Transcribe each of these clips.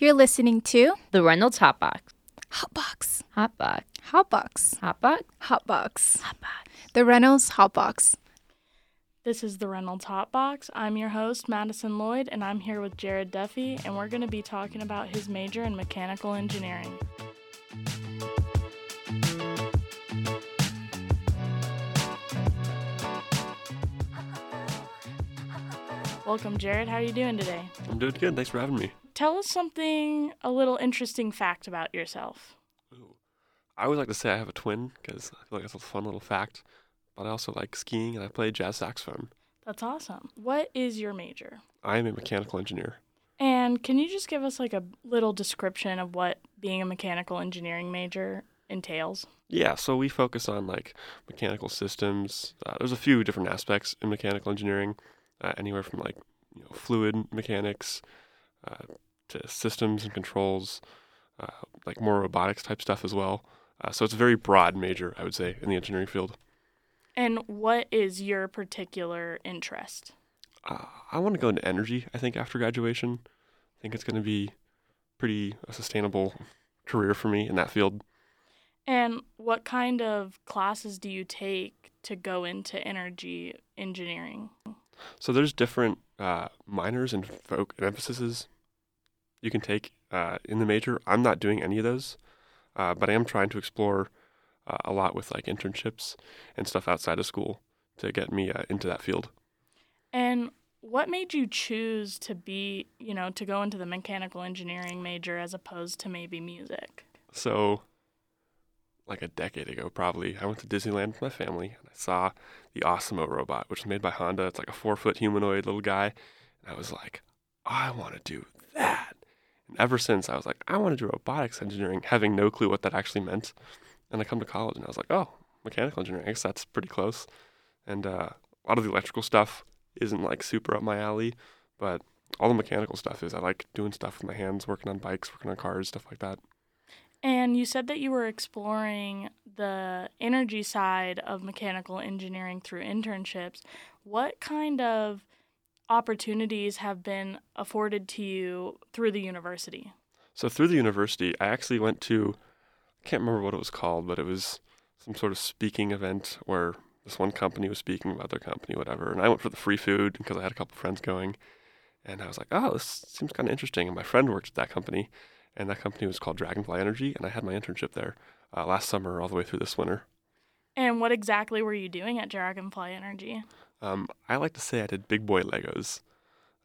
You're listening to The Reynolds Hotbox. Hotbox. Hotbox. Hotbox. Hotbox. Hotbox. Hotbox. The Reynolds Hotbox. This is the Reynolds Hotbox. I'm your host, Madison Lloyd, and I'm here with Jared Duffy, and we're going to be talking about his major in mechanical engineering. Welcome, Jared. How are you doing today? I'm doing good. Thanks for having me. Tell us something, a little interesting fact about yourself. Ooh. I always like to say I have a twin because I feel like that's a fun little fact. But I also like skiing and I play jazz saxophone. That's awesome. What is your major? I am a mechanical engineer. And can you just give us like a little description of what being a mechanical engineering major entails? Yeah, so we focus on like mechanical systems. Uh, there's a few different aspects in mechanical engineering, uh, anywhere from like you know fluid mechanics uh, to systems and controls, uh, like more robotics type stuff as well. Uh, so it's a very broad major, I would say, in the engineering field. And what is your particular interest? Uh, I want to go into energy. I think after graduation, I think it's going to be pretty a sustainable career for me in that field. And what kind of classes do you take to go into energy engineering? So there's different uh, minors and, folk and emphases you can take uh, in the major. I'm not doing any of those, uh, but I am trying to explore uh, a lot with like internships and stuff outside of school to get me uh, into that field. And what made you choose to be, you know, to go into the mechanical engineering major as opposed to maybe music? So, like a decade ago, probably, I went to Disneyland with my family and I saw the ASIMO robot, which was made by Honda. It's like a four foot humanoid little guy. And I was like, I want to do that. And ever since, I was like, I want to do robotics engineering, having no clue what that actually meant. And I come to college and I was like, oh, mechanical engineering, I guess that's pretty close. And uh, a lot of the electrical stuff isn't like super up my alley, but all the mechanical stuff is. I like doing stuff with my hands, working on bikes, working on cars, stuff like that. And you said that you were exploring the energy side of mechanical engineering through internships. What kind of opportunities have been afforded to you through the university? So through the university, I actually went to I can't remember what it was called, but it was some sort of speaking event where this one company was speaking about their company, whatever. And I went for the free food because I had a couple friends going. And I was like, oh, this seems kind of interesting. And my friend worked at that company, and that company was called Dragonfly Energy. And I had my internship there uh, last summer all the way through this winter. And what exactly were you doing at Dragonfly Energy? Um, I like to say I did big boy Legos.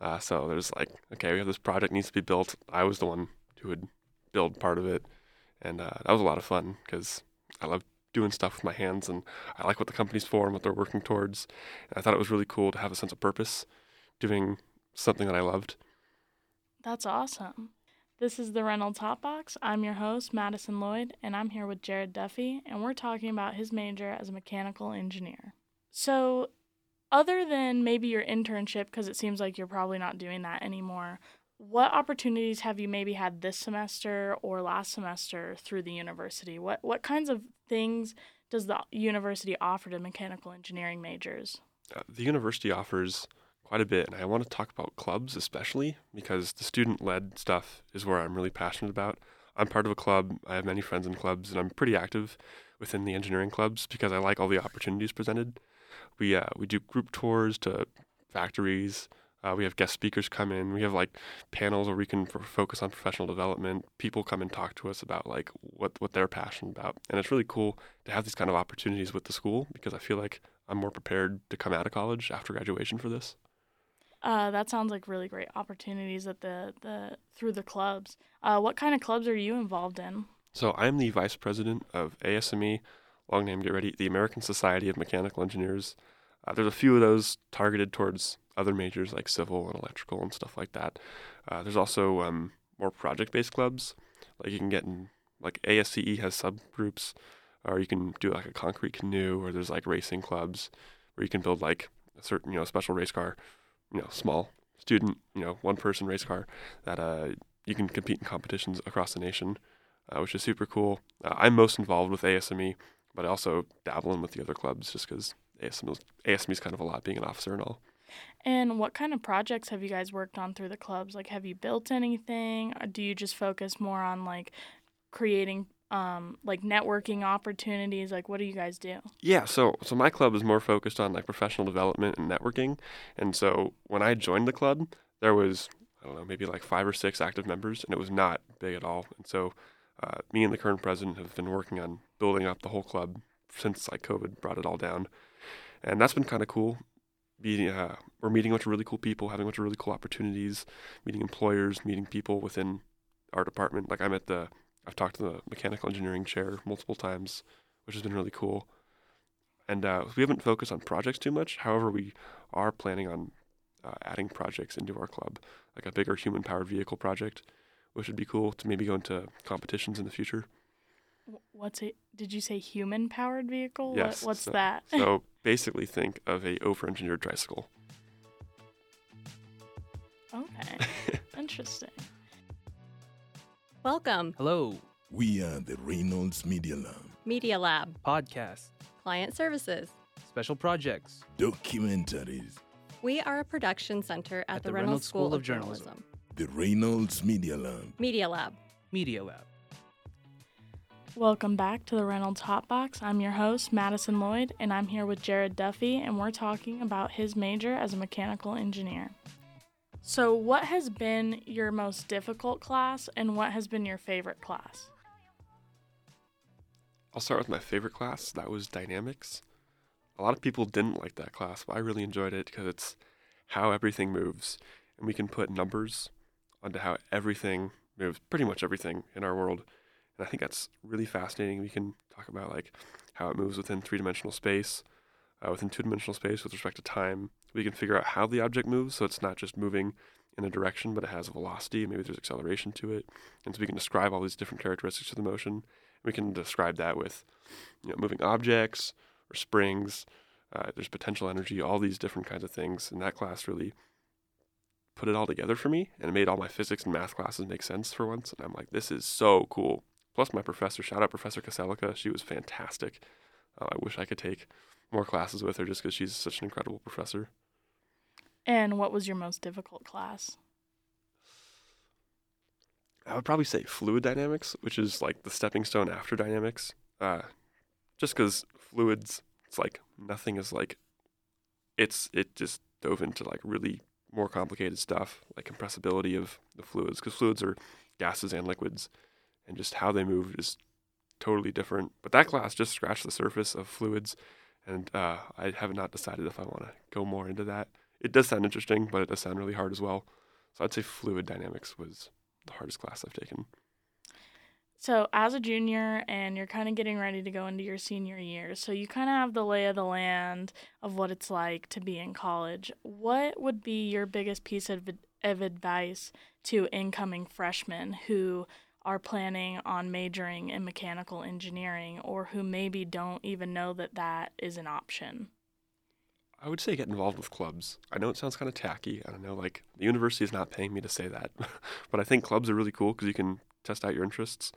Uh, so there's like, okay, we have this project needs to be built. I was the one who would build part of it, and uh, that was a lot of fun because I love doing stuff with my hands, and I like what the company's for and what they're working towards. And I thought it was really cool to have a sense of purpose, doing something that I loved. That's awesome. This is the Reynolds Hotbox. I'm your host, Madison Lloyd, and I'm here with Jared Duffy, and we're talking about his major as a mechanical engineer. So, other than maybe your internship, because it seems like you're probably not doing that anymore, what opportunities have you maybe had this semester or last semester through the university? What what kinds of things does the university offer to mechanical engineering majors? Uh, the university offers quite a bit, and I want to talk about clubs especially because the student led stuff is where I'm really passionate about. I'm part of a club, I have many friends in clubs, and I'm pretty active within the engineering clubs because I like all the opportunities presented. We, uh, we do group tours to factories. Uh, we have guest speakers come in. We have like panels where we can f- focus on professional development. People come and talk to us about like what, what they're passionate about. And it's really cool to have these kind of opportunities with the school because I feel like I'm more prepared to come out of college after graduation for this. Uh, that sounds like really great opportunities at the, the through the clubs. Uh, what kind of clubs are you involved in? So I'm the vice president of ASME, long name, get ready, the American Society of Mechanical Engineers. Uh, there's a few of those targeted towards other majors like civil and electrical and stuff like that. Uh, there's also um, more project-based clubs, like you can get in, like ASCE has subgroups, or you can do like a concrete canoe, or there's like racing clubs where you can build like a certain, you know, special race car, you know, small student, you know, one person race car that uh, you can compete in competitions across the nation, uh, which is super cool. Uh, I'm most involved with ASME, but I also dabble in with the other clubs just because ASME is kind of a lot being an officer and all. And what kind of projects have you guys worked on through the clubs? Like, have you built anything? Or do you just focus more on like creating um like networking opportunities? Like, what do you guys do? Yeah, so so my club is more focused on like professional development and networking. And so when I joined the club, there was I don't know, maybe like five or six active members, and it was not big at all. And so uh, me and the current president have been working on building up the whole club since like COVID brought it all down, and that's been kind of cool. Being, uh, we're meeting a bunch of really cool people, having a bunch of really cool opportunities, meeting employers, meeting people within our department. Like I'm at the, I've talked to the mechanical engineering chair multiple times, which has been really cool. And uh, we haven't focused on projects too much. However, we are planning on uh, adding projects into our club, like a bigger human powered vehicle project, which would be cool to maybe go into competitions in the future. What's it? Did you say human powered vehicle? Yes, What, what's so- that? So basically, think of a over engineered tricycle. okay, interesting. Welcome, Hello, We are the Reynolds Media Lab. Media Lab, podcast, Client Services. special projects. Documentaries. We are a production center at, the, Reynolds, School, of Journalism. The Reynolds Media Lab. Media Lab. Media Lab. Welcome back to the Reynolds Hotbox. I'm your host, Madison Lloyd, and I'm here with Jared Duffy, and we're talking about his major as a mechanical engineer. So, what has been your most difficult class, and what has been your favorite class? I'll start with my favorite class. That was dynamics. A lot of people didn't like that class, but I really enjoyed it because it's how everything moves, and we can put numbers onto how everything moves, pretty much everything in our world. And I think that's really fascinating. We can talk about like how it moves within three-dimensional space, uh, within two-dimensional space with respect to time. We can figure out how the object moves, so it's not just moving in a direction, but it has a velocity. Maybe there's acceleration to it, and so we can describe all these different characteristics of the motion. We can describe that with you know, moving objects or springs. Uh, there's potential energy, all these different kinds of things. And that class really put it all together for me and it made all my physics and math classes make sense for once. And I'm like, this is so cool. Plus, my professor, shout out Professor Kaselica, she was fantastic. Uh, I wish I could take more classes with her just because she's such an incredible professor. And what was your most difficult class? I would probably say fluid dynamics, which is like the stepping stone after dynamics. Uh, just because fluids, it's like nothing is like, it's it just dove into like really more complicated stuff, like compressibility of the fluids, because fluids are gases and liquids, and just how they move is totally different. But that class just scratched the surface of fluids, and uh, I have not decided if I want to go more into that. It does sound interesting, but it does sound really hard as well. So I'd say fluid dynamics was the hardest class I've taken. So, as a junior, and you're kind of getting ready to go into your senior year, so you kind of have the lay of the land of what it's like to be in college. What would be your biggest piece of, of advice to incoming freshmen who are planning on majoring in mechanical engineering or who maybe don't even know that that is an option? I would say get involved with clubs. I know it sounds kind of tacky. I don't know, like the university is not paying me to say that, but I think clubs are really cool because you can test out your interests.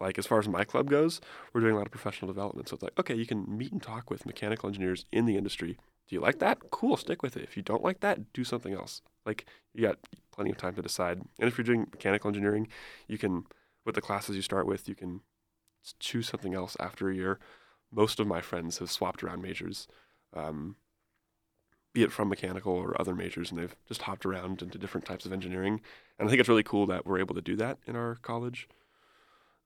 Like as far as my club goes, we're doing a lot of professional development. So it's like, okay, you can meet and talk with mechanical engineers in the industry. Do you like that? Cool, stick with it. If you don't like that, do something else. Like you got plenty of time to decide. And if you're doing mechanical engineering, you can, with the classes you start with, you can choose something else after a year. Most of my friends have swapped around majors. Um, be it from mechanical or other majors, and they've just hopped around into different types of engineering. And I think it's really cool that we're able to do that in our college.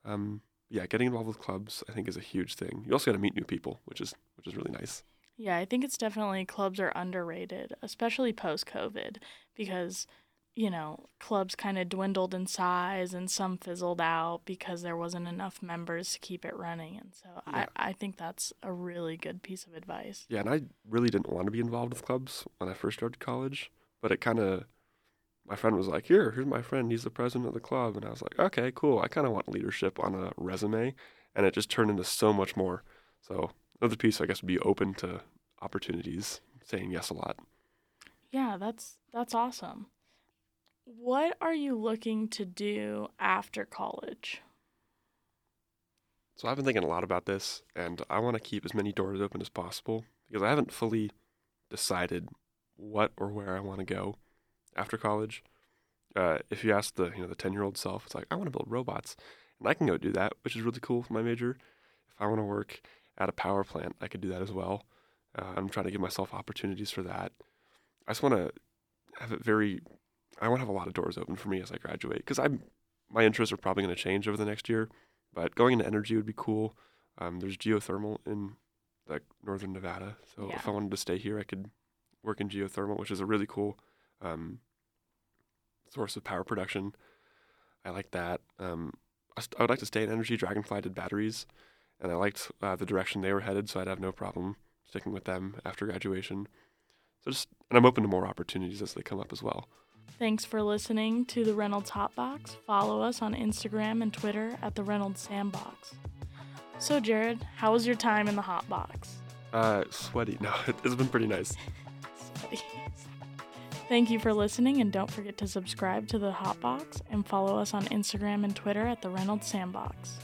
Um, yeah, getting involved with clubs I think is a huge thing. You also got to meet new people, which is which is really nice. Yeah, I think it's definitely clubs are underrated, especially post COVID, because, you know, clubs kind of dwindled in size and some fizzled out because there wasn't enough members to keep it running. And so Yeah. I, I think that's a really good piece of advice. Yeah, and I really didn't want to be involved with clubs when I first started college, but it kind of my friend was like, "Here, here's my friend. He's the president of the club," and I was like, "Okay, cool. I kind of want leadership on a resume," and it just turned into so much more. So another piece, I guess, would be open to opportunities, saying yes a lot. Yeah, that's that's awesome. What are you looking to do after college? So I've been thinking a lot about this, and I want to keep as many doors open as possible because I haven't fully decided what or where I want to go after college. Uh, if you ask the you know the ten year old self, it's like I want to build robots, and I can go do that, which is really cool for my major. If I want to work at a power plant, I could do that as well. Uh, I'm trying to give myself opportunities for that. I just want to have it very. I want to have a lot of doors open for me as I graduate because I'm my interests are probably going to change over the next year. But going into energy would be cool. Um, there's geothermal in like northern Nevada, so Yeah. if I wanted to stay here, I could work in geothermal, which is a really cool um, source of power production. I like that. Um, I, st- I would like to stay in energy. Dragonfly did batteries, and I liked uh, the direction they were headed, so I'd have no problem sticking with them after graduation. So just, and I'm open to more opportunities as they come up as well. Thanks for listening to the Reynolds Hotbox. Follow us on Instagram and Twitter at the Reynolds Sandbox. So, Jared, how was your time in the Hotbox? Uh, sweaty. No, it's been pretty nice. Thank you for listening, and don't forget to subscribe to the Hotbox and follow us on Instagram and Twitter at the Reynolds Sandbox.